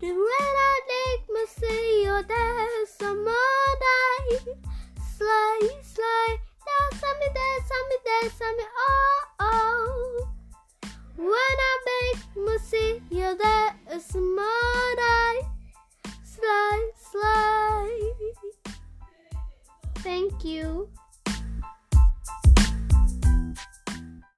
Then when I think me see you there some more day, slay, now some there, some there, some oh oh. When I make me see you there some more day, slay, slay. Thank you.